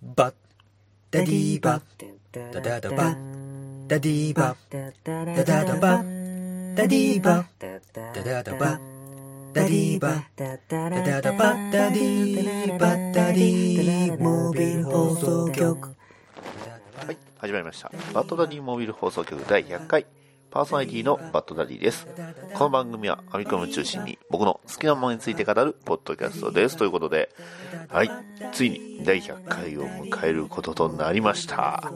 バッダディバダダダバ。ダディバダダダバ。ダディバダダダバ。ダディバダダダバ。ダディバダディモビル放送局。はい、始まりました。バットダディモビル放送局第100回。パーソナリティのバットダディです。この番組はアメコミを中心に僕の好きなものについて語るポッドキャストです。ということで、はい、ついに第100回を迎えることとなりました。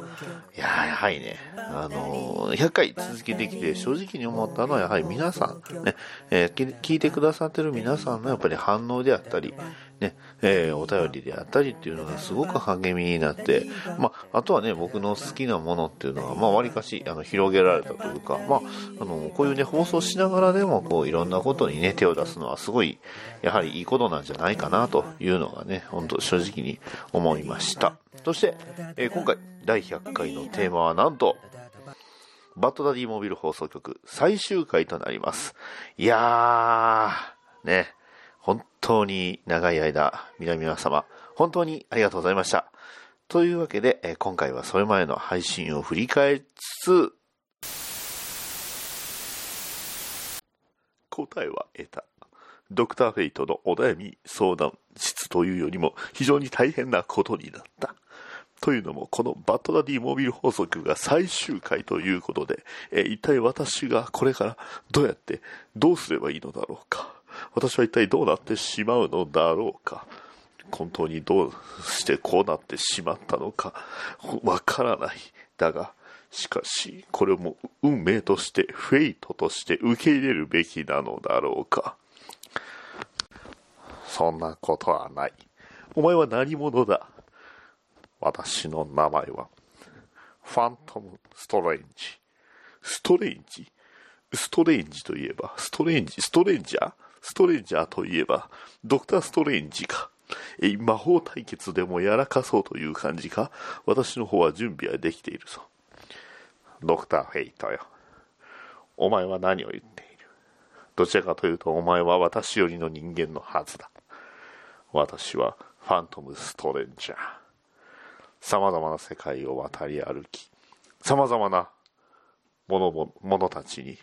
いやーやはりね、あのー100回続けてきて正直に思ったのはやはり皆さん、ね、えー聞いてくださってる皆さんのやっぱり反応であったり、ね、えーお便りであったりっていうのがすごく励みになって、まあ、あとはね、僕の好きなものっていうのは、まあ、割かし、あの、広げられたというか、まあ、あの、こういうね、放送しながらでも、こう、いろんなことにね、手を出すのはすごい、やはりいいことなんじゃないかな、というのがね、本当正直に思いました。そして、えー今回、第100回のテーマはなんと、バッドダディモビル放送局最終回となります。いやー、ね、本当に長い間、皆々様、本当にありがとうございました。というわけで、え今回はそれまでの配信を振り返りつつ、答えは得た。ドクターフェイトのお悩み相談室というよりも非常に大変なことになった。というのも、このバッドダディモービル放送局が最終回ということで、え一体私がこれからどうやってどうすればいいのだろうか。私は一体どうなってしまうのだろうか？本当にどうしてこうなってしまったのか、わからない。だが、しかし、これも運命として、フェイトとして受け入れるべきなのだろうか？そんなことはない。お前は何者だ？私の名前は、ファントム・ストレンジ。ストレンジ？ストレンジといえば、ストレンジ、ストレンジャー？ストレンジャーといえば、ドクター・ストレンジか。え、魔法対決でもやらかそうという感じか私の方は準備はできているぞ。ドクター・フェイトよ。お前は何を言っている？どちらかというとお前は私よりの人間のはずだ。私はファントム・ストレンジャー。様々な世界を渡り歩き、様々な者も者たちに、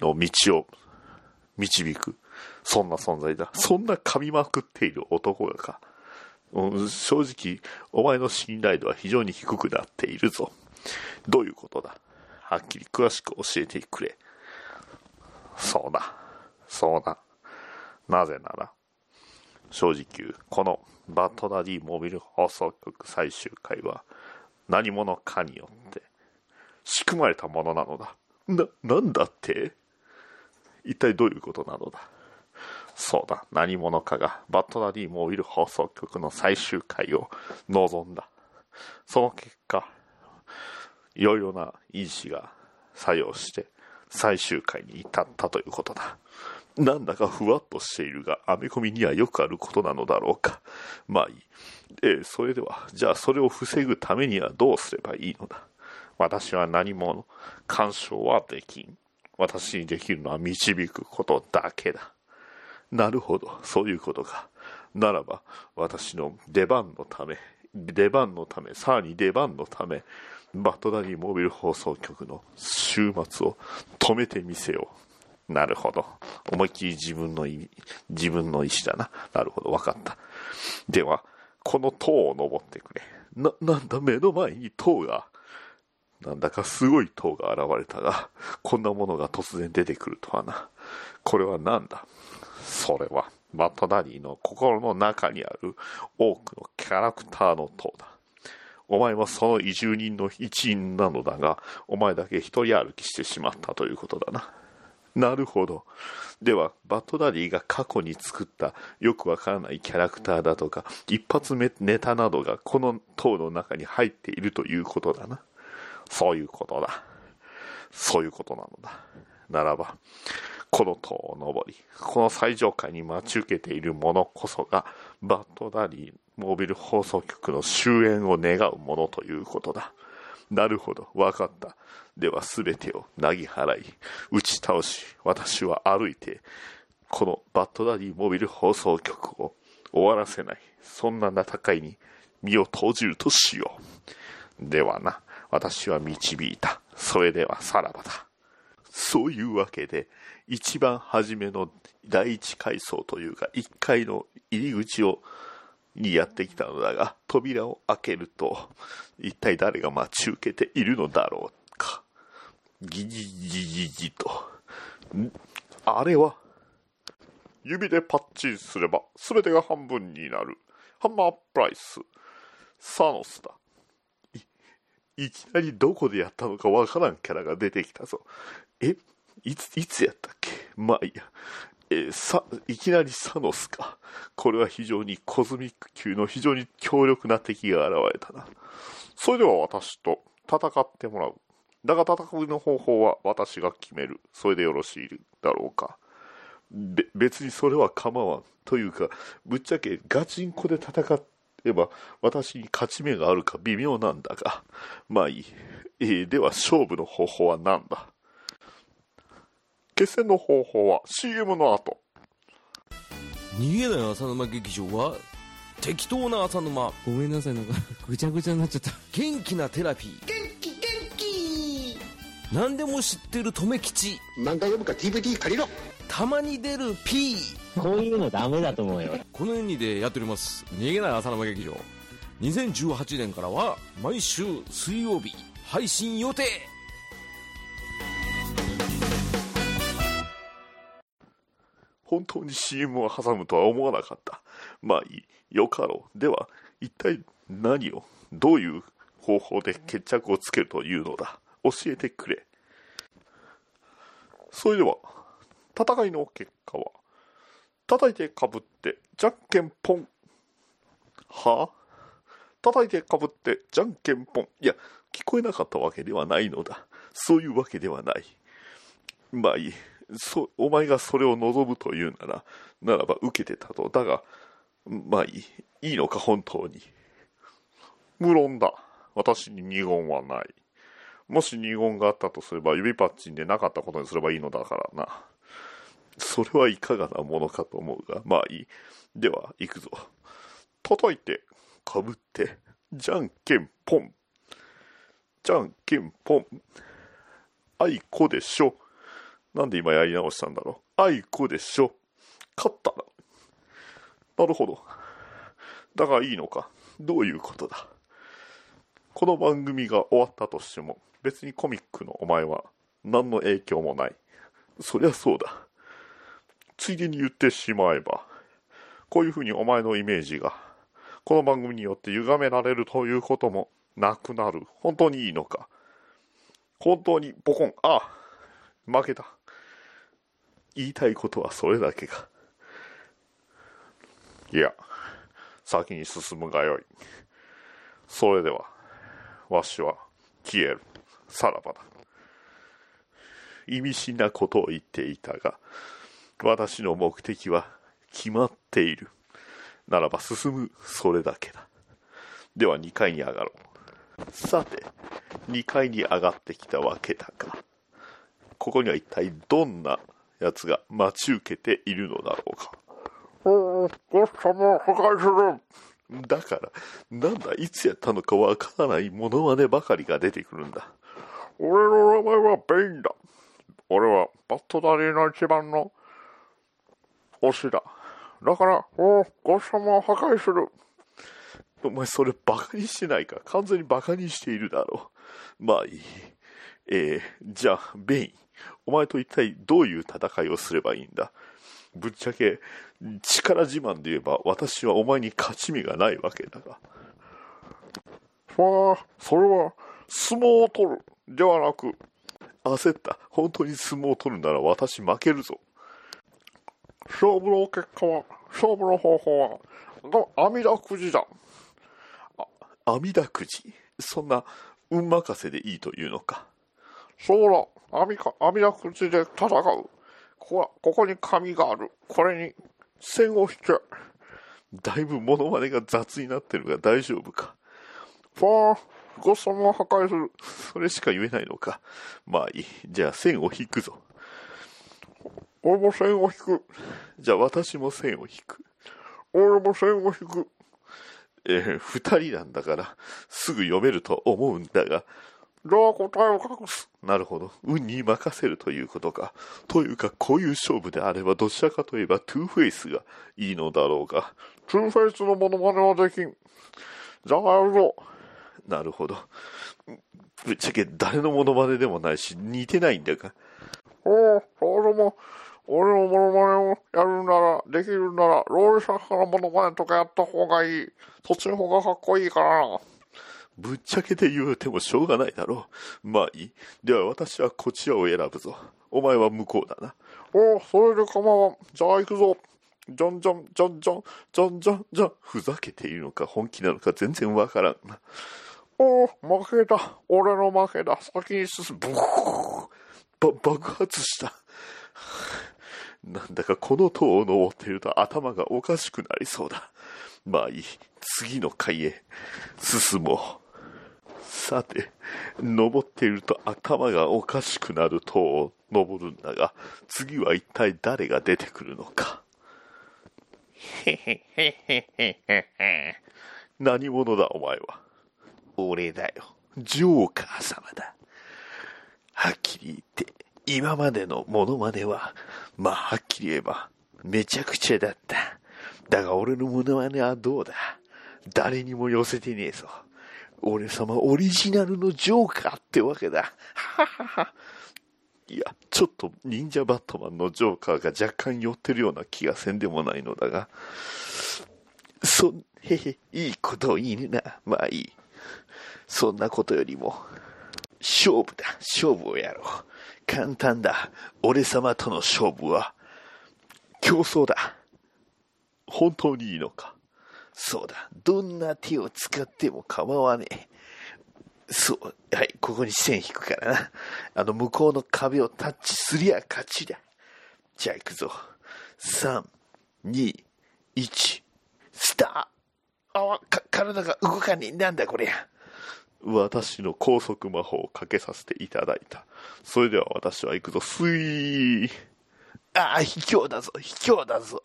の道を導く、そんな存在だ。そんな噛みまくっている男がか。うん正直、お前の信頼度は非常に低くなっているぞ。どういうことだ？はっきり詳しく教えてくれ。そうだ。そうだ。なぜなら、正直言う、このバッドダディモビル放送局最終回は何者かによって仕組まれたものなのだ。な、なんだって？一体どういうことなのだ？そうだ、何者かがバッドダディモビル放送局の最終回を望んだ。その結果、いろいろな因子が作用して最終回に至ったということだ。なんだかふわっとしているが、アメコミにはよくあることなのだろうか。まあいい。えーそれでは、じゃあそれを防ぐためにはどうすればいいのだ？私は何も干渉はできん。私にできるのは導くことだけだ。なるほど、そういうことか。ならば、私の出番のため、出番のため、さらに出番のため、バッドダディモビル放送局の週末を止めてみせよう。なるほど。思いっきり自分の意味、自分の意思だな。なるほど、わかった。では、この塔を登ってくれ。な、なんだ、目の前に塔が。なんだかすごい塔が現れたが、こんなものが突然出てくるとはな。これは何だ？それは、バッドダディの心の中にある多くのキャラクターの塔だ。お前はその移住人の一員なのだが、お前だけ一人歩きしてしまったということだな。なるほど。では、バッドダディが過去に作ったよくわからないキャラクターだとか、一発目ネタなどがこの塔の中に入っているということだな。そういうことだ。そういうことなのだ。ならば、この塔を登り、この最上階に待ち受けている者こそが、バッドダディモビル放送局の終焉を願うものということだ。なるほど、わかった。では全てをなぎ払い、打ち倒し、私は歩いて、このバッドダディモビル放送局を終わらせない、そんな戦いに身を投じるとしよう。ではな、私は導いた。それではさらばだ。そういうわけで、一番初めの第一階層というか、一階の入り口を、にやってきたのだが、扉を開けると、一体誰が待ち受けているのだろうか。ギジギジギと。あれは、指でパッチンすれば全てが半分になる。ハンマープライス。サノスだ。い、きなりどこでやったのかわからんキャラが出てきたぞ。え、いつ、いつやったっけ？まあいいや。えーさ、いきなりサノスか。これは非常にコズミック級の非常に強力な敵が現れたな。それでは私と戦ってもらう。だが戦うの方法は私が決める。それでよろしいだろうか。べ別にそれは構わん。というか、ぶっちゃけガチンコで戦っえば私に勝ち目があるか微妙なんだが。まあいい。えーでは勝負の方法は何だ？決戦の方法は CM の後。逃げない浅沼劇場は適当な浅沼。ごめんなさいなんかぐちゃぐちゃになっちゃった。元気なテラピー。元気元気。何でも知ってる留吉。漫画読むか DVD 借りろ。たまに出る P こういうのダメだと思うよ。このようにでやっております逃げない浅沼劇場2018年からは毎週水曜日配信予定本当に CM を挟むとは思わなかった。まあいい。よかろう。では、一体何を、どういう方法で決着をつけるというのだ。教えてくれ。それでは、戦いの結果は、叩いてかぶって、じゃんけんぽん。は叩いてかぶって、じゃんけんぽん。いや、聞こえなかったわけではないのだ。そういうわけではない。まあいい。そ、お前がそれを望むというなら、ならば受けてたと。だが、まあいい。いいのか、本当に。無論だ。私に二言はない。もし二言があったとすれば、指パッチンでなかったことにすればいいのだからな。それはいかがなものかと思うが、まあいい。では、行くぞ。叩いて、かぶって、じゃんけんぽん。じゃんけんぽん。あいこでしょ。なんで今やり直したんだろう。あいこでしょ。勝ったな。なるほど。だがいいのか。どういうことだ。この番組が終わったとしても、別にコミックのお前は何の影響もない。そりゃそうだ。ついでに言ってしまえば、こういうふうにお前のイメージが、この番組によって歪められるということもなくなる。本当にいいのか。本当にボコン。ああ、負けた。言いたいことはそれだけか。いや、先に進むがよい。それでは、わしは消える。さらばだ。意味深なことを言っていたが、私の目的は決まっている。ならば進む、それだけだ。では2階に上がろう。さて、2階に上がってきたわけだが、ここには一体どんな奴が待ち受けているのだろうか。おお、ゴッサムを破壊するだから、なんだ、いつやったのかわからないモノマネばかりが出てくるんだ。俺の名前はベインだ。俺はバットダディの一番の推しだ。だから、おお、ゴッサムを破壊する。お前それバカにしてないか？完全にバカにしているだろう。まあいい。えー、じゃあ、ベイン。お前と一体どういう戦いをすればいいんだ？ぶっちゃけ、力自慢で言えば私はお前に勝ち目がないわけだが。わあ、それは相撲を取るではなく、焦った。本当に相撲を取るなら私負けるぞ。勝負の結果は、勝負の方法は、の阿弥陀くじだ。あ、阿弥陀くじ？そんな運任せでいいというのか。そうだ、阿弥陀くじで戦う。ここは、ここに紙がある。これに線を引け。だいぶモノマネが雑になってるが大丈夫か？ファー、ゴッサムを破壊する。それしか言えないのか？まあいい。じゃあ線を引くぞ。俺も線を引く。じゃあ私も線を引く。俺も線を引く。えー二人なんだから、すぐ読めると思うんだが、どう答えを隠す。なるほど。運に任せるということか。というか、こういう勝負であれば、どちらかといえば、トゥーフェイスがいいのだろうが、トゥーフェイスのモノマネはできん。じゃあやるぞ。なるほど。ぶっちゃけ誰のモノマネでもないし、似てないんだが。おお、それも、俺のモノマネをやるなら、できるなら、ロールシャッハのモノマネとかやった方がいい。そっちの方がかっこいいからな。ぶっちゃけて言うてもしょうがないだろう。まあいい。では私はこちらを選ぶぞ。お前は向こうだな。おお、それで構わん。じゃあ行くぞ。じゃんじゃん、じゃんじゃん、じゃんじゃん、じゃん。ふざけているのか本気なのか全然わからんな。おお、負けた。俺の負けだ。先に進む。ば爆発した。なんだかこの塔を登っていると頭がおかしくなりそうだ。まあいい。次の階へ進もう。さて、登っていると頭がおかしくなる塔を登るんだが、次は一体誰が出てくるのか。へへへへへへへ。何者だお前は？俺だよ。ジョーカー様だ。はっきり言って、今までのモノマネは、まあはっきり言えば、めちゃくちゃだった。だが俺のモノマネはどうだ？誰にも寄せてねえぞ。俺様オリジナルのジョーカーってわけだ。ははは。いや、ちょっと忍者バットマンのジョーカーが若干寄ってるような気がせんでもないのだが、そ、へへ、いいことを言いねな。まあいい。そんなことよりも、勝負だ。勝負をやろう。簡単だ。俺様との勝負は、競争だ。本当にいいのかそうだ。どんな手を使っても構わねえ。そう。はい、ここに線引くからな。あの向こうの壁をタッチすりゃ勝ちだ。じゃあ行くぞ。3、2、1、スターあわ、体が動かねえ。なんだこれや。私の高速魔法をかけさせていただいた。それでは私は行くぞ。スイー。ああ、卑怯だぞ。卑怯だぞ。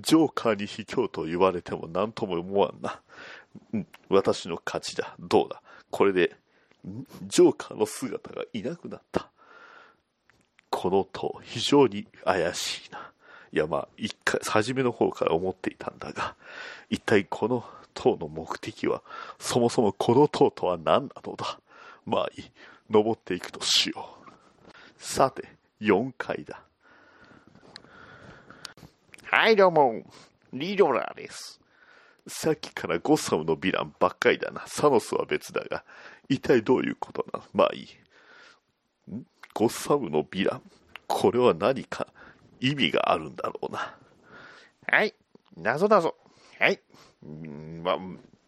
ジョーカーに卑怯と言われても何とも思わんな。うん、私の勝ちだ。どうだ。これで、ジョーカーの姿がいなくなった。この塔、非常に怪しいな。いや、まあ、一回、初めの方から思っていたんだが、一体この塔の目的は、そもそもこの塔とは何なのだ？まあいい。登っていくとしよう。さて、4階だ。はい、どうも。リドラーです。さっきからゴッサムのヴィランばっかりだな。サノスは別だが、一体どういうことなの？まあいい。ん？ゴッサムのヴィラン？これは何か意味があるんだろうな。はい、謎謎。はい。んま、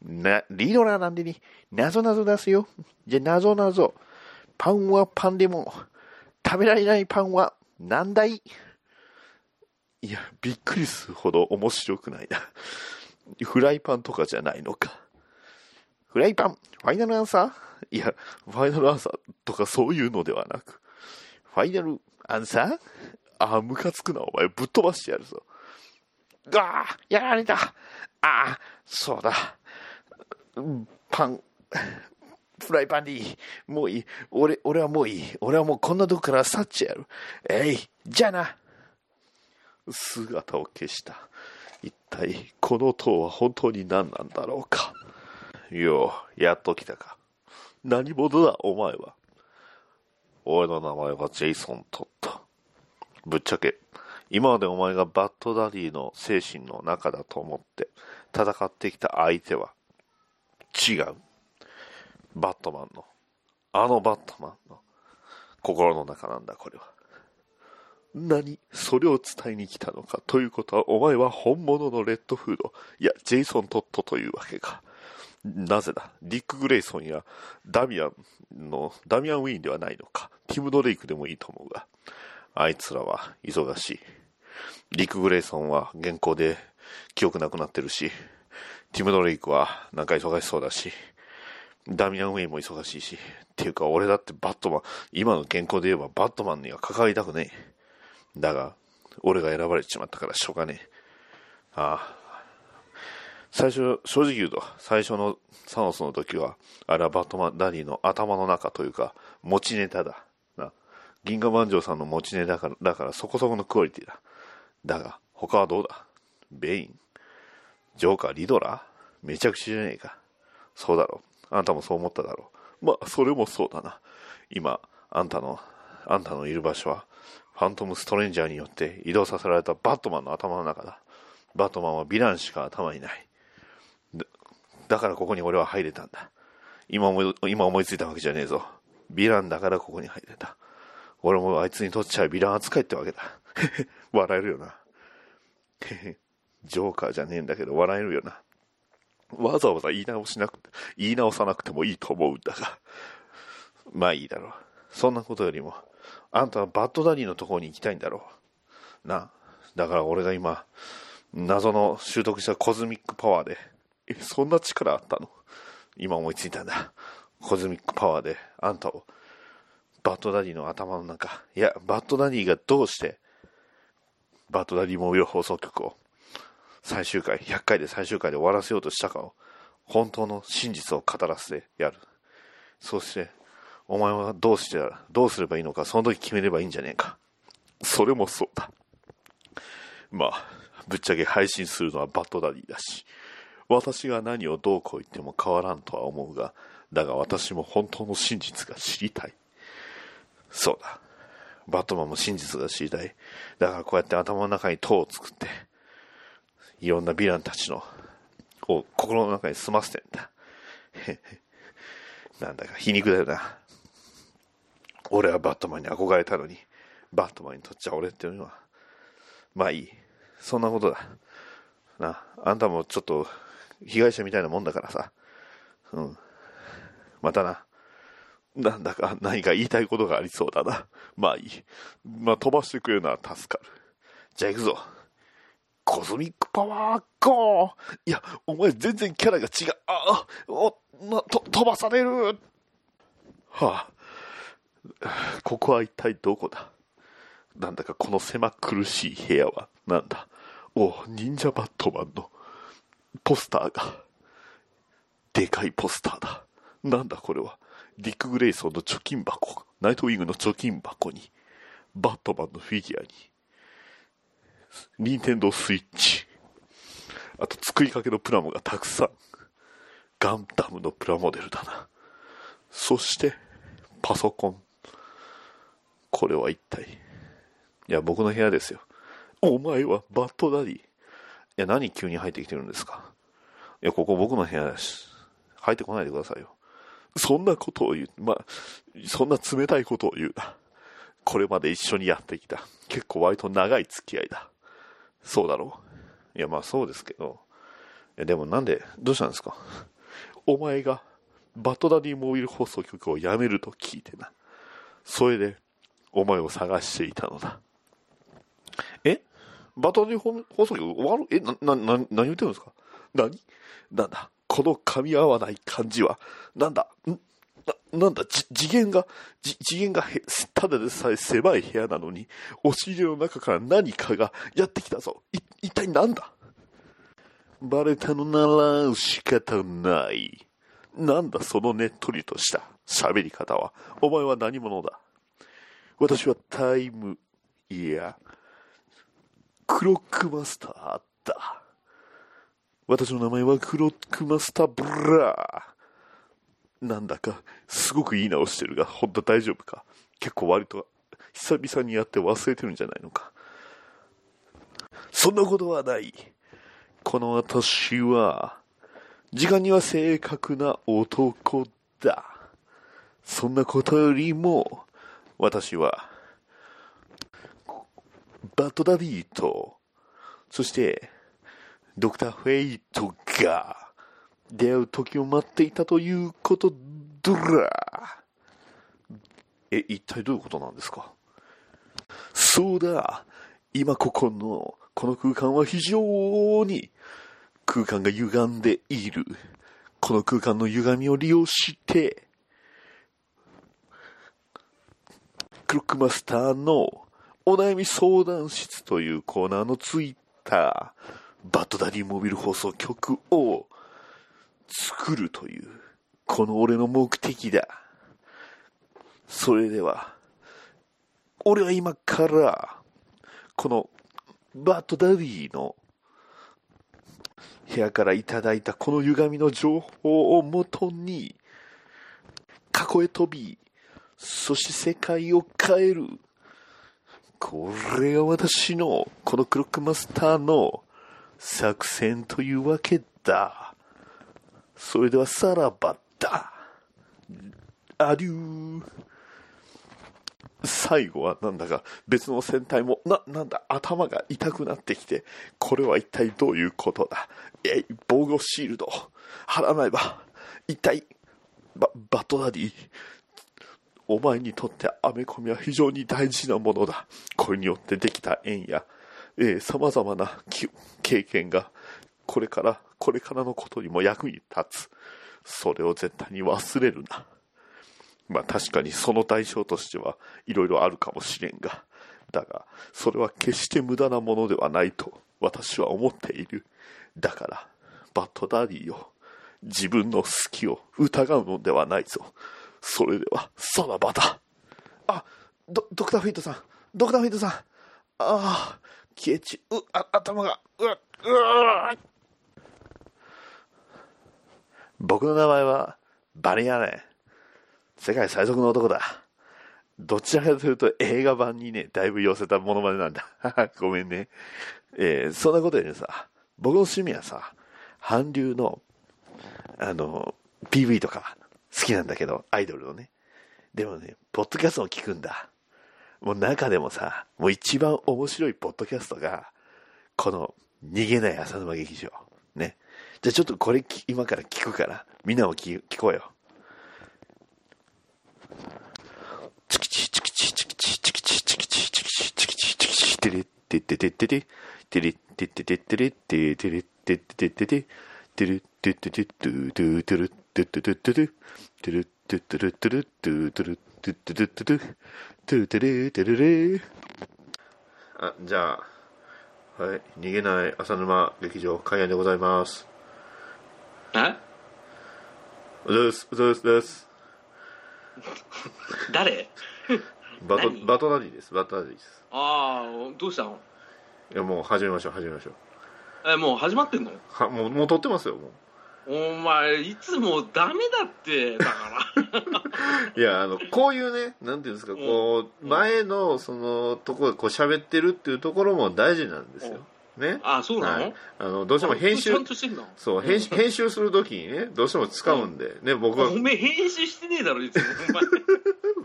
な、リードラーなんでね、謎謎出すよ。じゃ、謎謎。パンはパンでも、食べられないパンは何だい？いや、びっくりするほど面白くないな。フライパンとかじゃないのか。フライパン、ファイナルアンサー？いや、ファイナルアンサーとかそういうのではなく、ファイナルアンサー？ああ、ムカつくな、お前。ぶっ飛ばしてやるぞ。ああ、やられた。ああ、そうだ。パン、フライパンでいい。もういい。俺、俺はもういい。俺はもうこんなとこから去っちゃやる。えい、じゃあな。姿を消した。一体、この塔は本当に何なんだろうか。よう、やっと来たか。何者だ、お前は。俺の名前はジェイソン・トット。ぶっちゃけ、今までお前がバッドダディの精神の中だと思って戦ってきた相手は違う。バットマンの、あのバットマンの心の中なんだ、これは。何それを伝えに来たのかということは、お前は本物のレッドフード、いや、ジェイソン・トットというわけか。なぜだ？ディック・グレイソンやダミアンの、ダミアン・ウィーンではないのか。ティム・ドレイクでもいいと思うが。あいつらは忙しい。ディック・グレイソンは現行で記憶なくなってるし、ティム・ドレイクはなんか忙しそうだし、ダミアン・ウェインも忙しいし、っていうか俺だってバットマン、今の現行で言えばバットマンには関わりたくねえ。だが、俺が選ばれちまったからしょうがねえ。ああ。最初、正直言うと、最初のサノスの時は、あれはバットマンダディの頭の中というか、持ちネタだ。な。銀河万丈さんの持ちネタだから、だからそこそこのクオリティだ。だが、他はどうだ？ベインジョーカー、リドラー？めちゃくちゃじゃねえか。そうだろう。あんたもそう思っただろう。まあ、それもそうだな。今、あんたの、あんたのいる場所は、ファントムストレンジャーによって移動させられたバットマンの頭の中だ。バットマンはヴィランしか頭にない。だだからここに俺は入れたんだ。今思い、今思いついたわけじゃねえぞ。ヴィランだからここに入れた。俺もあいつにとっちゃヴィラン扱いってわけだ。笑えるよな。ジョーカーじゃねえんだけど笑えるよな。わざわざ言い直しなくて、言い直さなくてもいいと思うんだが。まあいいだろう。そんなことよりも、あんたはバッドダディのところに行きたいんだろう。な。だから俺が今、謎の習得したコズミックパワーで、え、そんな力あったの？今思いついたんだ。コズミックパワーで、あんたを、バッドダディの頭の中、いや、バッドダディがどうして、バッドダディモービル放送局を、最終回、100回で最終回で終わらせようとしたかを、本当の真実を語らせてやる。そして、お前はどうして、どうすればいいのか、その時決めればいいんじゃねえか。それもそうだ。まあ、ぶっちゃけ配信するのはバッドダディだし、私が何をどうこう言っても変わらんとは思うが、だが私も本当の真実が知りたい。そうだ。バットマンも真実が知りたい。だからこうやって頭の中に塔を作って、いろんなヴィランたちの、を心の中に済ませてんだ。なんだか皮肉だよな。俺はバットマンに憧れたのに、バットマンにとっちゃ俺っていうのは、まあいい。そんなことだ。な、あんたもちょっと被害者みたいなもんだからさ。うん。またな。なんだか何か言いたいことがありそうだな。まあいい。まあ飛ばしてくれるのは助かる。じゃあ行くぞ。コズミックパワーゴーいや、お前全然キャラが違う。あおなと飛ばされるはあ。ここは一体どこだなんだかこの狭苦しい部屋は、なんだお忍者バットマンのポスターが。でかいポスターだ。なんだこれは。ディック・グレイソンの貯金箱、ナイトウィングの貯金箱に、バットマンのフィギュアに、ニンテンドースイッチ、あと作りかけのプラモがたくさん、ガンダムのプラモデルだな。そして、パソコン。これは一体。いや、僕の部屋ですよ。お前はバッドダディ。いや、何急に入ってきてるんですかいや、ここ僕の部屋だし、入ってこないでくださいよ。そんなことを言う、まあ、そんな冷たいことを言うな。これまで一緒にやってきた。結構割と長い付き合いだ。そうだろう。いや、まあそうですけど。いや、でもなんで、どうしたんですか？お前が、バッドダディモービル放送局を辞めると聞いてな。それで、お前を探していたのだ。え？バッドダディ放送局？終わる？え、な、な、な、何言ってるんですか？何？なんだ？この噛み合わない感じは、なんだんな、なんだじ次元が、じ次元がへ、ただでさえ狭い部屋なのに、押し入れの中から何かがやってきたぞ。い、一体なんだ？バレたのなら仕方ない。なんだそのねっとりとした喋り方は。お前は何者だ？私はタイム、いや、クロックマスターだ。私の名前はクロックマスターブラー。なんだか、すごく言い直してるが、ほんと大丈夫か？結構割と、久々にやって忘れてるんじゃないのか？そんなことはない。この私は、時間には正確な男だ。そんなことよりも、私は、バッドダディと、そして、ドクター・フェイトが出会う時を待っていたということドラえ、一体どういうことなんですか？そうだ。今ここの、この空間は非常に空間が歪んでいる。この空間の歪みを利用して、クロックマスターのお悩み相談室というコーナーのツイッター、バッドダディモビル放送局を作るという、この俺の目的だ。それでは、俺は今から、このバッドダディの部屋からいただいたこの歪みの情報をもとに、過去へ飛び、そして世界を変える。これが私の、このクロックマスターの作戦というわけだ。それではさらばだ。アデュー。最後はなんだか別の戦隊も、な、なんだ、頭が痛くなってきて、これは一体どういうことだえい、防護シールド、貼らないば、一体、バ、バトダディ、お前にとってアメコミは非常に大事なものだ。これによってできた縁や、えー、様々な経験が、これから、これからのことにも役に立つ。それを絶対に忘れるな。まあ確かにその対象としてはいろいろあるかもしれんが、だが、それは決して無駄なものではないと私は思っている。だから、バッドダディを自分の好きを疑うのではないぞ。それでは、さらばだ。あ、ド、ドクターフィットさん、ドクターフィットさん。ああ、消えち、う、あ、頭が、うわ、うわ僕の名前は、バリアネ。世界最速の男だ。どちらかというと映画版にね、だいぶ寄せたものまねなんだ。ごめんね。えー、そんなことよりさ、僕の趣味はさ、韓流の、あの、PV とか好きなんだけど、アイドルのね。でもね、ポッドキャストを聞くんだ。もう中でもさ、もう一番面白いポッドキャストが、この、逃げない浅沼劇場。ね。じゃあちょっとこれ今から聞くから、みんなも聞聞こうよ。チキチチキチチキチチキチチキチチキチチキチチキチテレテテテテテテレテテテテレテテレテテテテテテレテテテトゥトゥトゥルトゥトゥトゥトゥルトゥルトゥトゥルトゥトゥトゥトゥトゥトゥトゥルトゥテレテレレあじゃあはい逃げない浅沼劇場開演でございますえうですうですです誰バト何バトナディですバトナディですああどうしたのいやもう始めましょう始めましょうえもう始まってんのはもうもう撮ってますよもうお前いつもダメだってだから。う いやあのこういうねなんていうんですかこう前のそのところこう喋ってるっていうところも大事なんですよ。ね？あそうなの、はい。あのどうしても編集そう編集編集するときにねどうしても使うんでね僕は。おめえ編集してねえだろいつも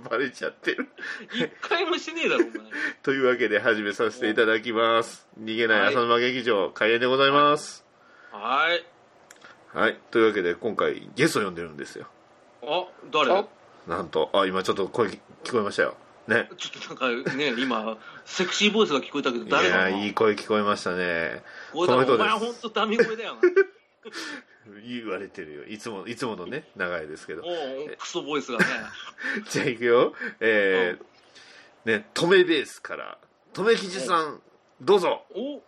バレちゃってる。一回もしてねえだろお前。というわけで始めさせていただきます。逃げない浅沼劇場開演でございます。はいはい。というわけで今回ゲスト呼んでるんですよ。あ誰？なんとあ今ちょっと声聞こえましたよ。ね。ちょっとなんかね 今セクシーボイスが聞こえたけどい誰なの？やいい声聞こえましたね。この人です。お前本当ダメ声だよな 言われてるよ。いつもいつものね長いですけど。クソボイスがね。じゃあいくよ。えー、ね止めベースから。止め吉さんどうぞ。お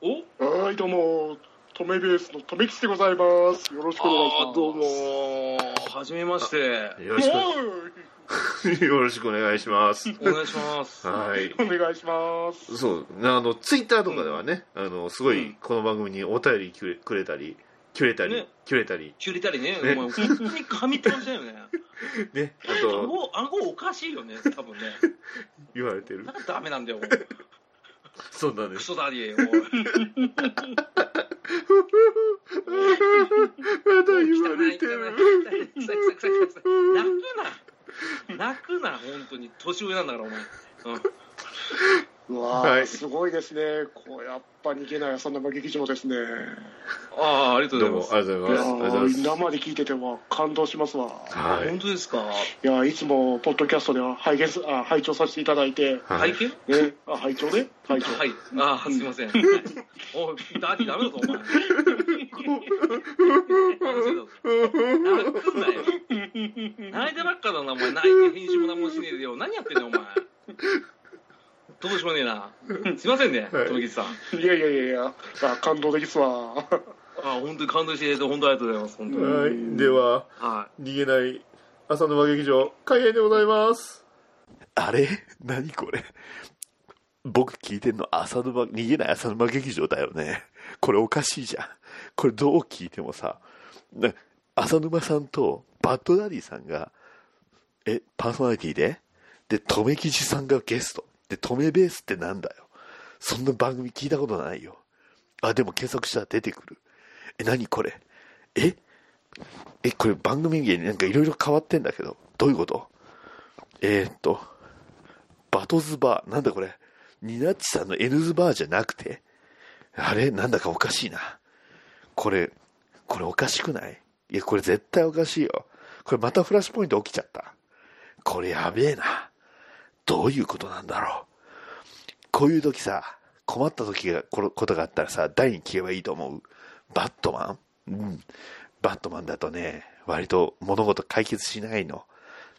お？はいどうもトメベースのトメキチでございます。よろしくお願いします。どうもはじめまして。よろしおくよろしくお願いします。お願いします。はい。いお願いします。そう。あのツイッターとかではね、あのすごいこの番組にお便りくれくれたりくれたり、ね。くれたり。キュレたりね。ね。お前本当に神ってましたよね。ね。あと顎顎おかしいよね。多分ね。言われてる。だからダメなんだよ。そうなんです。クソダディおいまだ言われてる泣くな。泣くな。本当に。年上なんだからお前、うん。うわはい。ーすごいですね。こうやっぱ逃げない浅沼劇場ですねああありがとうどうございます。もありがとうございます。ありがとうございます生で聞いてては感動しますわ。はい。本当ですか？いやいつもポッドキャストでは拝見すあ拝聴させていただいて。はい拝見？ねあ拝聴ね拝聴。はい。ああすいません。おいダディダメだぞお前。泣くなよ泣いてばっかだなお前。泣いて編集も何もしねえでよ。何やってんだよお前。ど面白いねえな。すいませんね、はい。富吉さん。いやいやいやいや、あ感動的っすわ。あ、本当に感動していただいて、本当ありがとうございます。本当に。はい。では、は逃げない浅沼劇場、開演でございます。あれ？何これ？僕聞いてんの浅沼、逃げない浅沼劇場だよね。これおかしいじゃん。これどう聞いてもさ、な浅沼さんとバッドダディさんが、え、パーソナリティで？で、とめきちさんがゲスト。で、とめベースってなんだよ。そんな番組聞いたことないよ。あ、でも検索したら出てくる。え、何これ？え？え、これ番組名なんかいろいろ変わってんだけど、どういうこと？えー、っと、バトズバー、なんだこれ、ニナッチさんの N ズバーじゃなくて、あれ？なんだかおかしいな。これ、これおかしくない？いや、これ絶対おかしいよ。これまたフラッシュポイント起きちゃった。これやべえな。どういうことなんだろう。こういう時さ、困った時が、このことがあったらさ、誰に聞けばいいと思うバットマン？うん。バットマンだとね、割と物事解決しないの。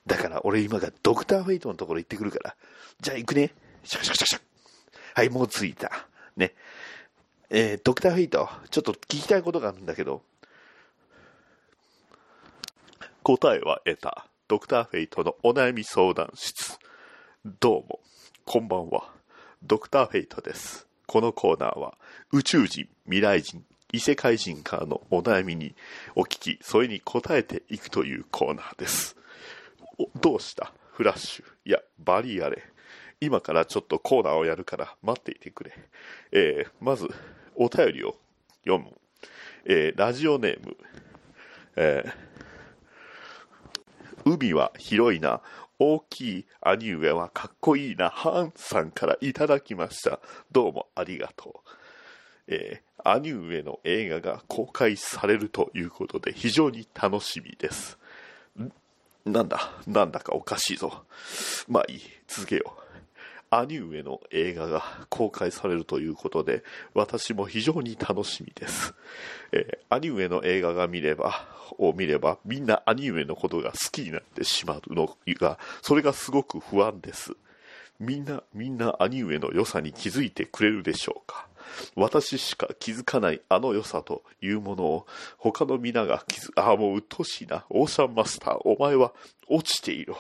だから俺今がドクターフェイトのところ行ってくるから。じゃあ行くね。シャカシャカシャカシャカ。はい、もう着いた。ね。えー、ドクターフェイト、ちょっと聞きたいことがあるんだけど。答えは得た。ドクターフェイトのお悩み相談室。どうも、こんばんは。ドクターフェイトです。このコーナーは、宇宙人、未来人、異世界人からのお悩みにお聞き、それに答えていくというコーナーです。どうした？フラッシュ。いや、バリアレ。今からちょっとコーナーをやるから待っていてくれ。えー、まず、お便りを読む。えー、ラジオネーム。えー海は広いな。大きい兄上はかっこいいな。ハンさんからいただきました。どうもありがとう。えー兄上の映画が公開されるということで非常に楽しみです。なんだ、なんだかおかしいぞ。まあいい、続けよう。兄上の映画が公開されるということで、私も非常に楽しみです。えー兄上の映画が見れば、を見れば、みんな兄上のことが好きになってしまうのが、それがすごく不安です。みんな、みんな兄上の良さに気づいてくれるでしょうか私しか気づかないあの良さというものを他の皆が気づ、ああ、もう鬱陶しいな。オーシャンマスター、お前は落ちていろ。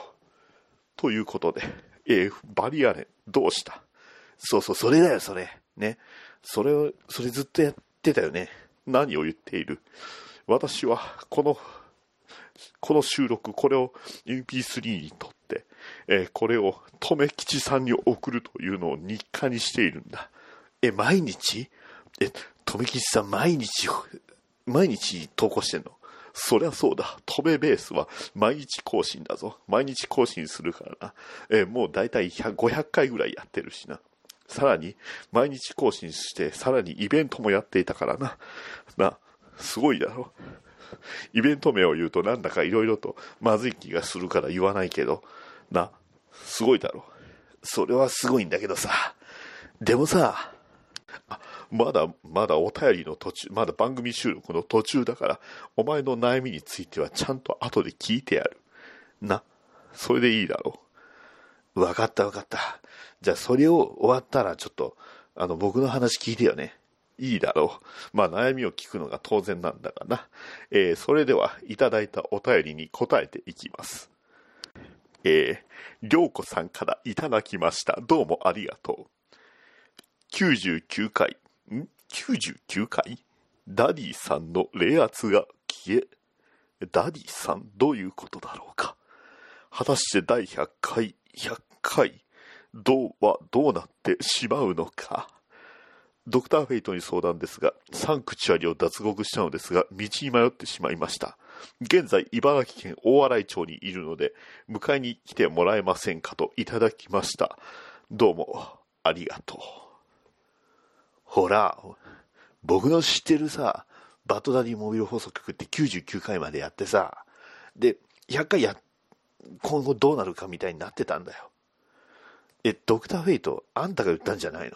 ということで、えーバリアレン、どうした？そうそう、それだよ、それ。ね。それを、それずっとやってたよね。何を言っている？私は、この、この収録、これを MP3 にとって、えーこれを留吉さんに送るというのを日課にしているんだ。え、毎日？え、留吉さん毎日、毎日投稿してんの？そりゃそうだ。トメベースは毎日更新だぞ。毎日更新するからな。えもうだいたい500回ぐらいやってるしな。さらに、毎日更新して、さらにイベントもやっていたからな。な、すごいだろ。イベント名を言うとなんだかいろいろとまずい気がするから言わないけど、な、すごいだろ。それはすごいんだけどさ。でもさ、まだ、まだお便りの途中、まだ番組収録の途中だから、お前の悩みについてはちゃんと後で聞いてやる。な、それでいいだろう。わかったわかった。じゃあそれを終わったらちょっと、あの、僕の話聞いてよね。いいだろう。まあ悩みを聞くのが当然なんだがな。えーそれでは、いただいたお便りに答えていきます。えー、りょうこさんからいただきました。どうもありがとう。99回、ん ?99 回？ダディさんの霊圧が消え、ダディさんどういうことだろうか？果たして第100回、100回、どうはどうなってしまうのか？ドクターフェイトに相談ですが、サンクチュアリを脱獄したのですが、道に迷ってしまいました。現在、茨城県大洗町にいるので、迎えに来てもらえませんかといただきました。どうも、ありがとう。ほら、僕の知ってるさ、バトダディモビル放送局って99回までやってさ、で、100回や、今後どうなるかみたいになってたんだよ。え、ドクターフェイト、あんたが言ったんじゃないの？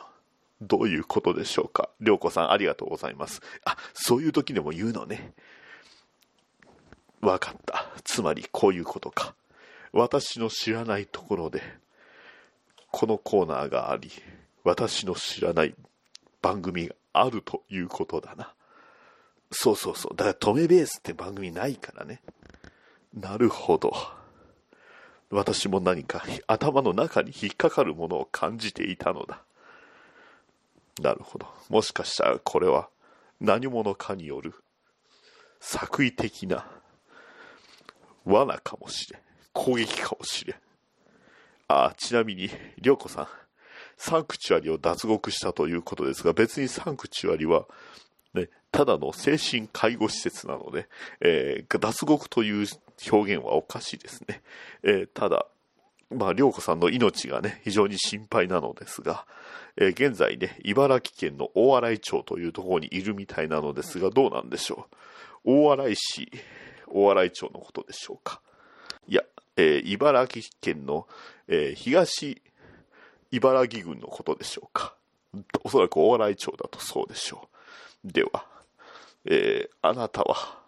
どういうことでしょうか？りょうこさん、ありがとうございます。あ、そういう時でも言うのね。わかった。つまり、こういうことか。私の知らないところで、このコーナーがあり、私の知らない番組があるということだな。そうそうそう。だから、止めベースって番組ないからね。なるほど。私も何か頭の中に引っかかるものを感じていたのだ。なるほど。もしかしたらこれは何者かによる作為的な罠かもしれん。攻撃かもしれん。あ、ちなみに、りょうこさん、サンクチュアリを脱獄したということですが、別にサンクチュアリは、ね、ただの精神介護施設なので、えー、脱獄という表現はおかしいですね。えー、ただ、まあ、りょうこさんの命がね、非常に心配なのですが、えー、現在ね、茨城県の大洗町というところにいるみたいなのですが、どうなんでしょう？大洗市、大洗町のことでしょうか？いや、えー、茨城県の、えー、東茨城郡のことでしょうか。おそらく大洗町だとそうでしょう。では、えー、あなたは、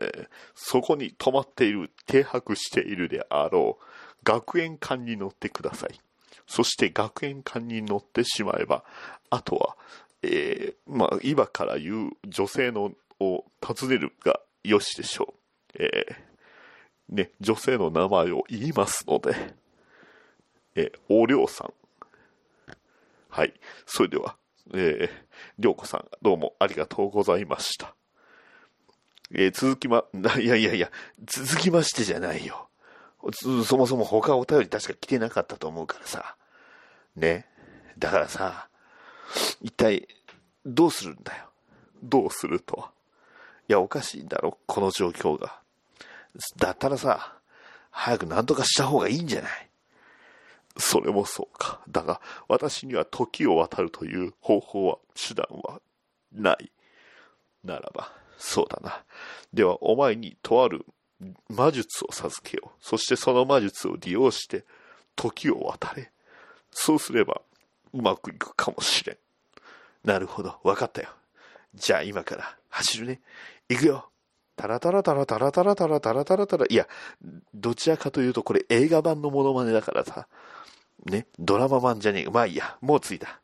えー、そこに泊まっている、停泊しているであろう学園館に乗ってください。そして学園館に乗ってしまえば、あとは、えー、まあ、今から言う女性のを訪ねるがよしでしょう。えー、ね、女性の名前を言いますので、えー、おりょうさん。はい。それでは、えー、りょうこさん、どうもありがとうございました。えー、続きま、いやいやいや、続きましてじゃないよ。そもそも他お便り確か来てなかったと思うからさ。ね。だからさ、一体、どうするんだよ。どうすると。いや、おかしいんだろ、この状況が。だったらさ、早く何とかした方がいいんじゃない？それもそうか。だが、私には時を渡るという方法は、手段はない。ならば、そうだな。では、お前にとある魔術を授けよう。そしてその魔術を利用して、時を渡れ。そうすれば、うまくいくかもしれん。なるほど、わかったよ。じゃあ今から走るね。行くよ。タラタラタラタラタラタラタラタラタラ。いや、どちらかというとこれ映画版のモノマネだからさ。ね、ドラマ版じゃねえ。まあいいや、もう着いた。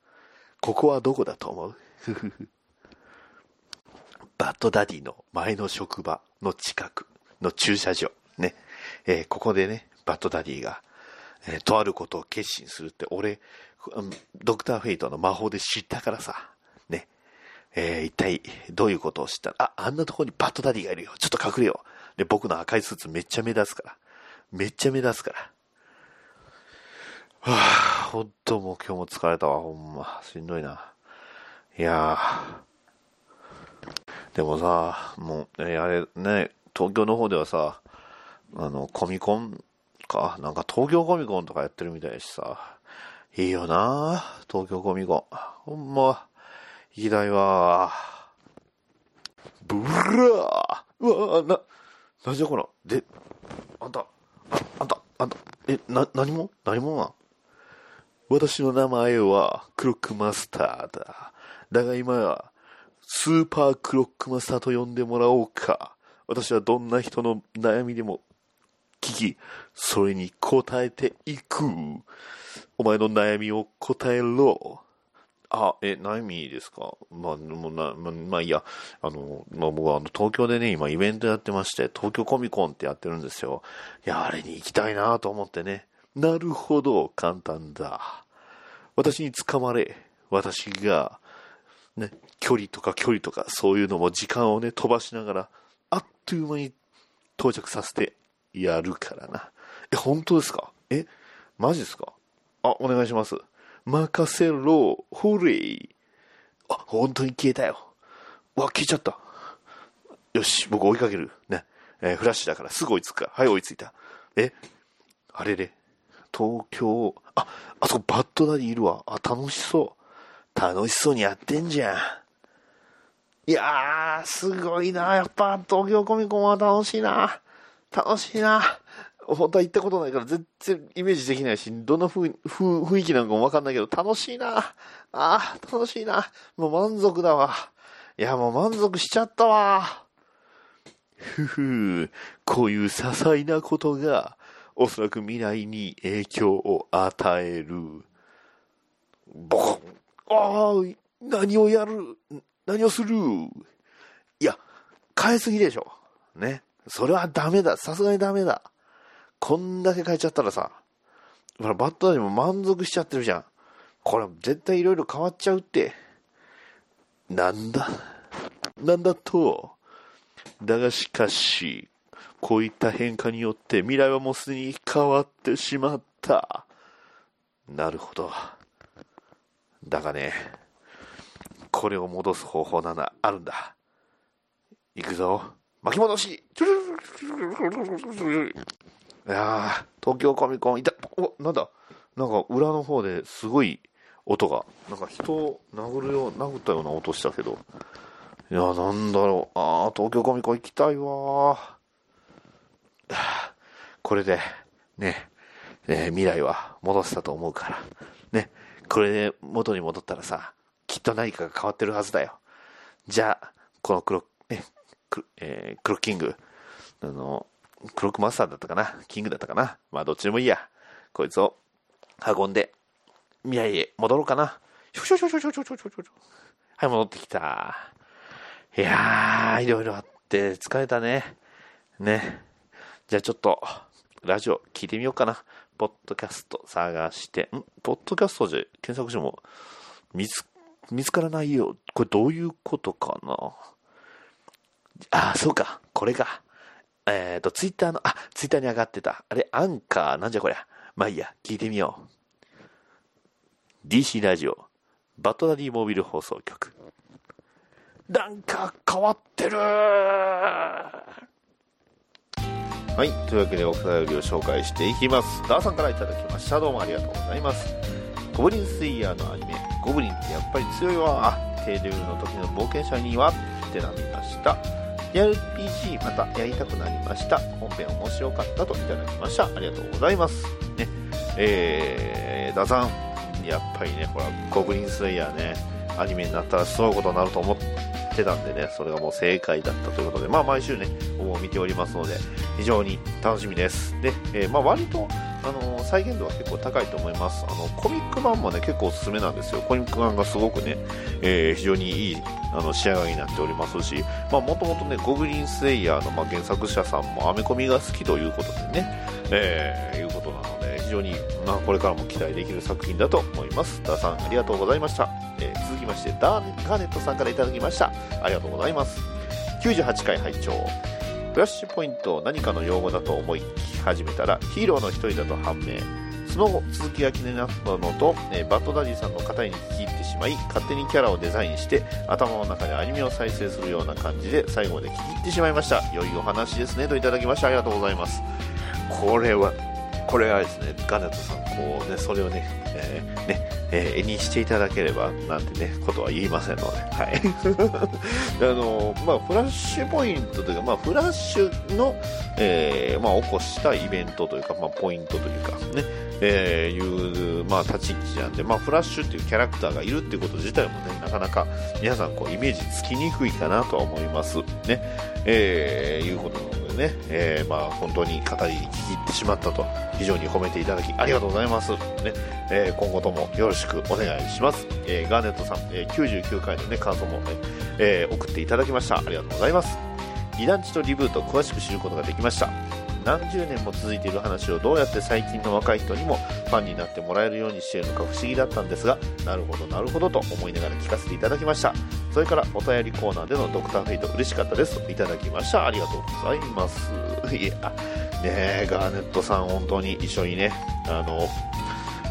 ここはどこだと思う。バッドダディの前の職場の近くの駐車場。ね。えー、ここでね、バッドダディが、えー、とあることを決心するって、俺、ドクターフェイトの魔法で知ったからさ。えー、一体どういうことを知ったら、あ、あんなとこにバッドダディがいるよ。ちょっと隠れよう。で、僕の赤いスーツめっちゃ目立つから。めっちゃ目立つから。はぁ、ほんともう今日も疲れたわ、ほんま。しんどいな。いやぁでもさ、もう、えあれね、東京の方ではさ、あの、コミコンか、なんか東京コミコンとかやってるみたいしさ、いいよな東京コミコン。ほんま、行きたいわブラーうわな、なじゃこら。で、あんた、ああんた、あんた、え、な、何も？何もな私の名前はクロックマスターだ。だが今は、スーパークロックマスターと呼んでもらおうか。私はどんな人の悩みでも聞き、それに答えていく。お前の悩みを答えろ。あ、え、悩みですか？まあ、もうな、ま、いいや、あの、まあ、僕はあの、東京でね、今イベントやってまして、東京コミコンってやってるんですよ。いや、あれに行きたいなと思ってね。なるほど、簡単だ。私に捕まれ。私が、ね、距離とか距離とか、そういうのも時間をね、飛ばしながら、あっという間に到着させてやるからな。え、本当ですか？え、マジですか？あ、お願いします。任せろ、ホレイ。あ、本当に消えたよ。わ、消えちゃった。よし、僕追いかける。ね。えー、フラッシュだからすぐ追いつくから。はい、追いついた。え、あれれ。東京、あ、あそこバッドダディいるわ。あ、楽しそう。楽しそうにやってんじゃん。いやー、すごいな。やっぱ東京コミコンは楽しいな。楽しいな。本当は行ったことないから全然イメージできないし、どんな雰雰囲気なんかもわかんないけど、楽しいな。ああ、楽しいな。もう満足だわ。いや、もう満足しちゃったわ。ふふ、こういう些細なことが、おそらく未来に影響を与える。ボコン。ああ、何をやる？何をする？いや、変えすぎでしょ。ね。それはダメだ。さすがにダメだ。こんだけ変えちゃったらさ、バットダディも満足しちゃってるじゃん。これ絶対いろいろ変わっちゃうって。なんだ？なんだと？だがしかし、こういった変化によって未来はもうすでに変わってしまった。なるほど。だがね、これを戻す方法ならあるんだ。行くぞ。巻き戻しいや、東京コミコン、いた、お、なんだ、なんか裏の方ですごい音が、なんか人を殴るよう、殴ったような音したけど、いや、なんだろう、あー、東京コミコン行きたいわ。これで、ね、ね未来は戻せたと思うから、ね、これで元に戻ったらさ、きっと何かが変わってるはずだよ。じゃあ、このクロ、ね、ク,、えークロッキング、あの、クロックマスターだったかな？キングだったかな？まあどっちでもいいや。こいつを運んで、未来へ戻ろうかな。しょしょしょしょしょしょしょしょしょはい、戻ってきた。いやー、いろいろあって疲れたね。ね。じゃあちょっと、ラジオ聞いてみようかな。ポッドキャスト探して、ん？ポッドキャストで検索しても見つ、見つからないよ。これどういうことかな？ああ、そうか。これか。えっ、と、ツイッターの、あ、ツイッターに上がってた。あれ、アンカー、なんじゃこりゃ。まあいいや、聞いてみよう。DC ラジオ、バトダディモービル放送局。なんか変わってるはい、というわけでお便りを紹介していきます。ダーさんからいただきました。どうもありがとうございます。ゴブリンスイヤーのアニメ、ゴブリンってやっぱり強いわ。あ、低レベルの時の冒険者にはってなりました。RPG またやりたくなりました。本編面白かったといただきました。ありがとうございます。ね、えー、ダさん、やっぱりね、ほら、ゴブリンスレイヤーね、アニメになったらすごいことになると思ってたんでね、それがもう正解だったということで、まあ毎週ね、を見ておりますので、非常に楽しみです。で、えーまあ割と、あの再現度は結構高いと思います。あの、コミック版もね、結構おすすめなんですよ。コミック版がすごくね、えー非常にいいあの仕上がりになっておりますし、もともとね、ゴブリンスレイヤーの、まあ、原作者さんもアメコミが好きということでね、えーいうことなので、非常に、まあこれからも期待できる作品だと思います。ダーさん、ありがとうございました。えー続きまして、ダーガーネットさんからいただきました。ありがとうございます。98回拝聴フラッシュポイントを何かの用語だと思い聞き始めたらヒーローの一人だと判明。その後続きが気になったのと、えバッドダディさんの肩に聞き入ってしまい勝手にキャラをデザインして頭の中でアニメを再生するような感じで最後まで聞き入ってしまいました。良いお話ですね。といただきましてありがとうございます。これはこれはですねガネットさんこうねそれをね,、えーねえー絵にしていただければなんてねことは言いませんのではい あのまあ、フラッシュポイントというか、まあ、フラッシュの、えーまあ、起こしたイベントというか、まあ、ポイントというかね、えーいう、まあ、立ち位置なんで、まあ、フラッシュっていうキャラクターがいるっていうこと自体もね、なかなか皆さんこうイメージつきにくいかなとは思います。ね、えーいうことね、えーまあ、本当に語りき入ってしまったと、非常に褒めていただきありがとうございます。ね、えー今後ともよろしくお願いします。えーガーネットさん、え99回のね、感想もね、え送っていただきました。ありがとうございます。二段地とリブート詳しく知ることができました。何十年も続いている話をどうやって最近の若い人にもファンになってもらえるようにしているのか不思議だったんですが、なるほどなるほどと思いながら聞かせていただきました。それからお便りコーナーでのドクターフェイト嬉しかったですといただきました。ありがとうございます。いや、ねえ、ガーネットさん本当に一緒にね、あの、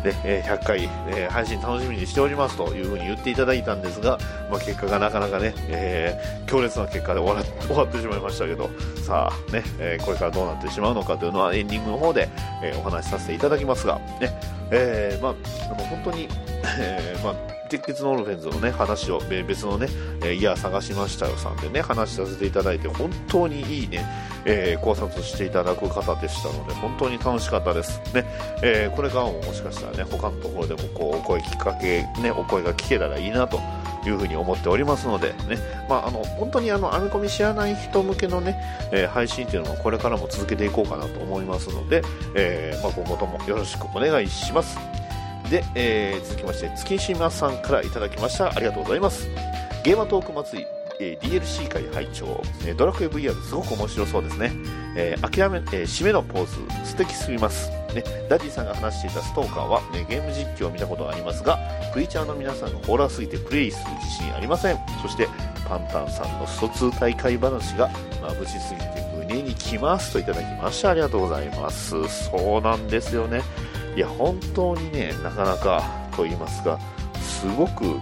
ね、えー100回、えー配信楽しみにしておりますというふうに言っていただいたんですが、まあ、結果がなかなかね、えー強烈な結果で終わら 終わってしまいましたけど、さあね、えーこれからどうなってしまうのかというのはエンディングの方で、えお話しさせていただきますが、ね、えーまあ、でも本当に、えまあ、鉄血のオルフェンズのね、話を、別のね、えーいや、探しましたよさんでね、話させていただいて、本当にいいね、えー考察していただく方でしたので、本当に楽しかったです。ね、えーこれからももしかしたらね、他のところでもこう、お声きっかけ、ね、お声が聞けたらいいなというふに思っておりますので、ね、まあ、あの、本当にあの、アメコミ知らない人向けのね、えー配信っていうのもこれからも続けていこうかなと思いますので、えまあ、今後ともよろしくお願いします。で、えー続きまして月島さんからいただきました。ありがとうございます。ゲーマートーク祭り、えー DLC 回拝聴、えドラクエ VR すごく面白そうですね、え諦め、え締めのポーズ。素敵すぎます。ね、ダディさんが話していたストーカーは、ね、ゲーム実況を見たことがありますがクリーチャーの皆さんがホラーすぎてプレイする自信ありません。そしてパンタンさんの疎通大会話が眩しすぎて胸にきます。といただきました。ありがとうございます。そうなんですよね。いや本当にねなかなかと言いますかすごく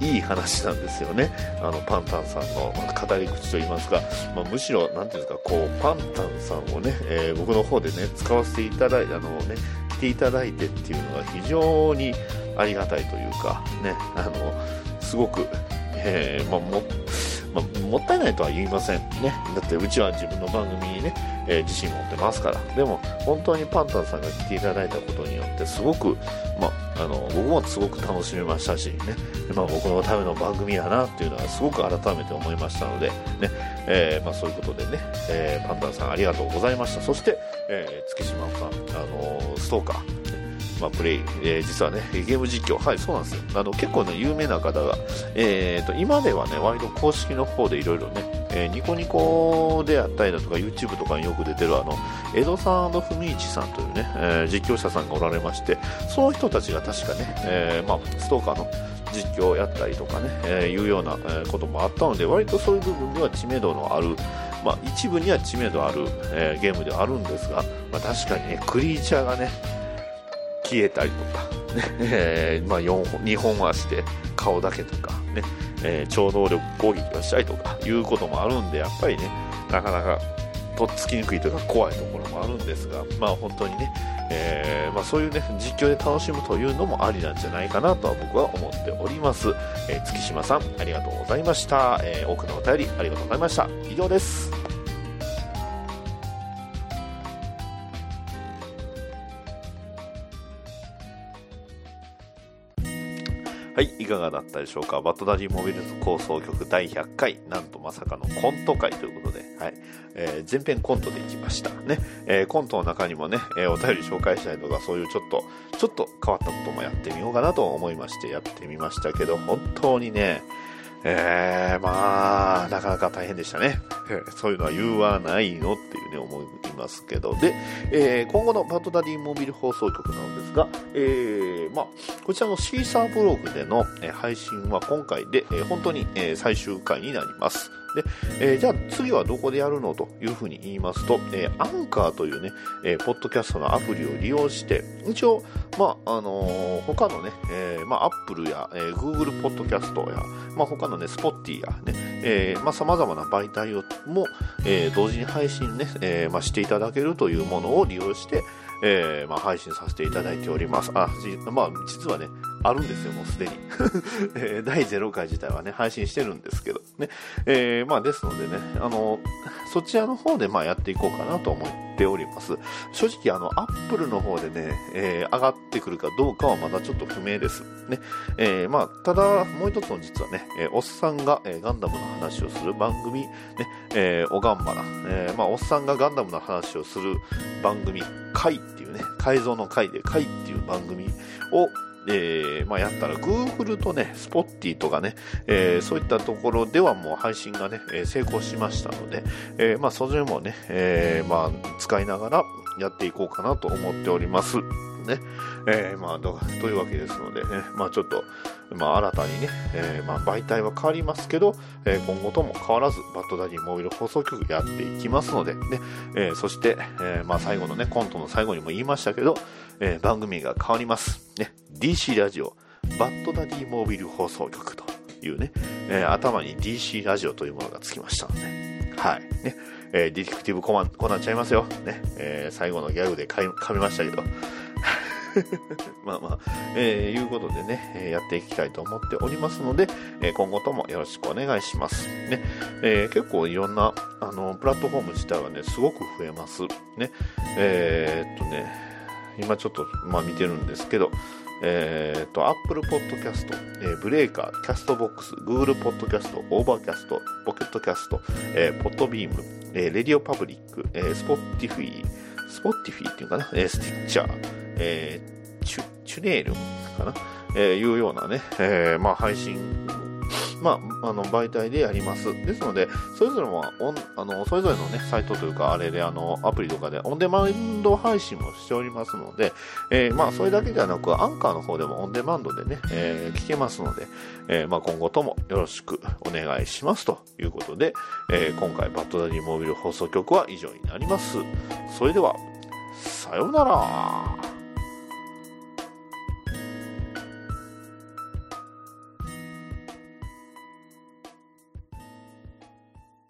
いい話なんですよね。あのパンタンさんの語り口といいますか、まあむしろなんていうんですかこうパンタンさんをね、えー僕の方でね使わせていただいてあのね来ていただいてっていうのが非常にありがたいというかねあのすごく、えーまあもまあもったいないとは言いませんね。だってうちは自分の番組にね、えー自信持ってますから。でも本当にパンタンさんが来ていただいたことによってすごく、まあ、あの僕もすごく楽しめましたしね、まあ、僕のための番組やなっていうのはすごく改めて思いましたので、ね。えーまあ、そういうことでね、えーパンタンさんありがとうございました。そして、え月島さん、あのストーカー。まあ、プレイ、えー実はね、ゲーム実況、はい、そうなんですよ。あの、結構ね、有名な方が、えーと、今ではね、割と公式の方でいろいろね、えーニコニコであったりだとか、YouTube とかによく出てる、あの、江戸さん文一さんというね、えー実況者さんがおられまして、その人たちが確かね、えーまあ、ストーカーの実況をやったりとかね、えーいうような、えーこともあったので、割とそういう部分では知名度のある、まあ、一部には知名度ある、えーゲームではあるんですが、まあ、確かにね、クリーチャーがね、消えたりとか、ねえーまあ、4本2本足で顔だけとか、ね。えー超能力攻撃をしたりとかいうこともあるんでやっぱりねなかなかとっつきにくいというか怖いところもあるんですが、まあ、本当にね、えーまあ、そういうね実況で楽しむというのもありなんじゃないかなとは僕は思っております、えー月島さんありがとうございました、えー多くのお便りありがとうございました。以上です。はい、いかがだったでしょうか？バトダディモビルズ構想曲第100回、なんとまさかのコント回ということで、はい、えー前編コントでいきました。ね、えーコントの中にもね、えーお便り紹介したりとか、そういうちょっと、ちょっと変わったこともやってみようかなと思いましてやってみましたけど、本当にね、えー、まあ、なかなか大変でしたね。そういうのは言わないのっていうね、思いますけど。で、えー今後のパッドダディモビル放送局なんですが、えーまあ、こちらのシーサーブログでの、え配信は今回で、えー本当に、えー最終回になります。で、えーじゃあ次はどこでやるのというふうに言いますと、えーアンカーというね、えーポッドキャストのアプリを利用して、一応、まあ、あのー他のね、えーまあ、Apple や、えー Google ポッドキャストや、まあ、他のね、スポッティやね、えーまあ、様々な媒体をも、えー同時に配信ね、えーまあ、していただけるというものを利用して、えーまあ、配信させていただいております。あ、まあ、実はね、あるんですよ、もうすでに。えー第0回自体はね、配信してるんですけど、ね。えーまあ、ですのでね、あの、そちらの方で、まあ、やっていこうかなと思っております。正直、あの、アップルの方でね、えー上がってくるかどうかはまだちょっと不明です。ね。えーまあ、ただ、もう一つの実はね、えーおっさんが、えーガンダムの話をする番組、ね、えーおがんばな、えーまあ、おっさんがガンダムの話をする番組、回っていうね、改造の回で回っていう番組を、えーまあ、やったら Google とね、スポッティとかね、えーそういったところではもう配信がね、成功しましたので、えーまあ、それもね、えまあ、使いながらやっていこうかなと思っております。ね。えーまあ、というわけですのでね、まあちょっと、まあ新たにね、えーまあ媒体は変わりますけど、えー今後とも変わらず、バッドダディモービル放送局やっていきますので、ね、えーそして、えーまあ最後のね、コントの最後にも言いましたけど、えー番組が変わります。ね、DC ラジオ、バッドダディモービル放送局というね、えー頭に DC ラジオというものがつきましたので、はい。ね、えーディティクティブコマン、こうなっちゃいますよ。ね、えー最後のギャグで噛み噛みましたけど、まあまあ、えーいうことでね、えやっていきたいと思っておりますので、え今後ともよろしくお願いします。ね、えー結構いろんな、あの、プラットフォーム自体はね、すごく増えます。ね、えーっとね、今ちょっと、まあ見てるんですけど、えーっと、Apple Podcast、えーブレーカー、キャストボックス、Google Podcast、Overcast、ポケットキャスト、えー、Podbeam、えー、Radio Public、えー、Spotify、Spotify っていうかな、えー、Stitcher、えーチュチュネール、かな、えーいうようなね、えーまあ、配信まあ、あの媒体でやります。ですので、それぞれもあのそれぞれの、ね、サイトというか、あれであのアプリとかでオンデマンド配信もしておりますので、えーまあ、それだけではなく、アンカーの方でもオンデマンドでね、えー聞けますので、えーまあ、今後ともよろしくお願いしますということで、えー今回、バッドダディモービル放送局は以上になります。それでは、さようなら。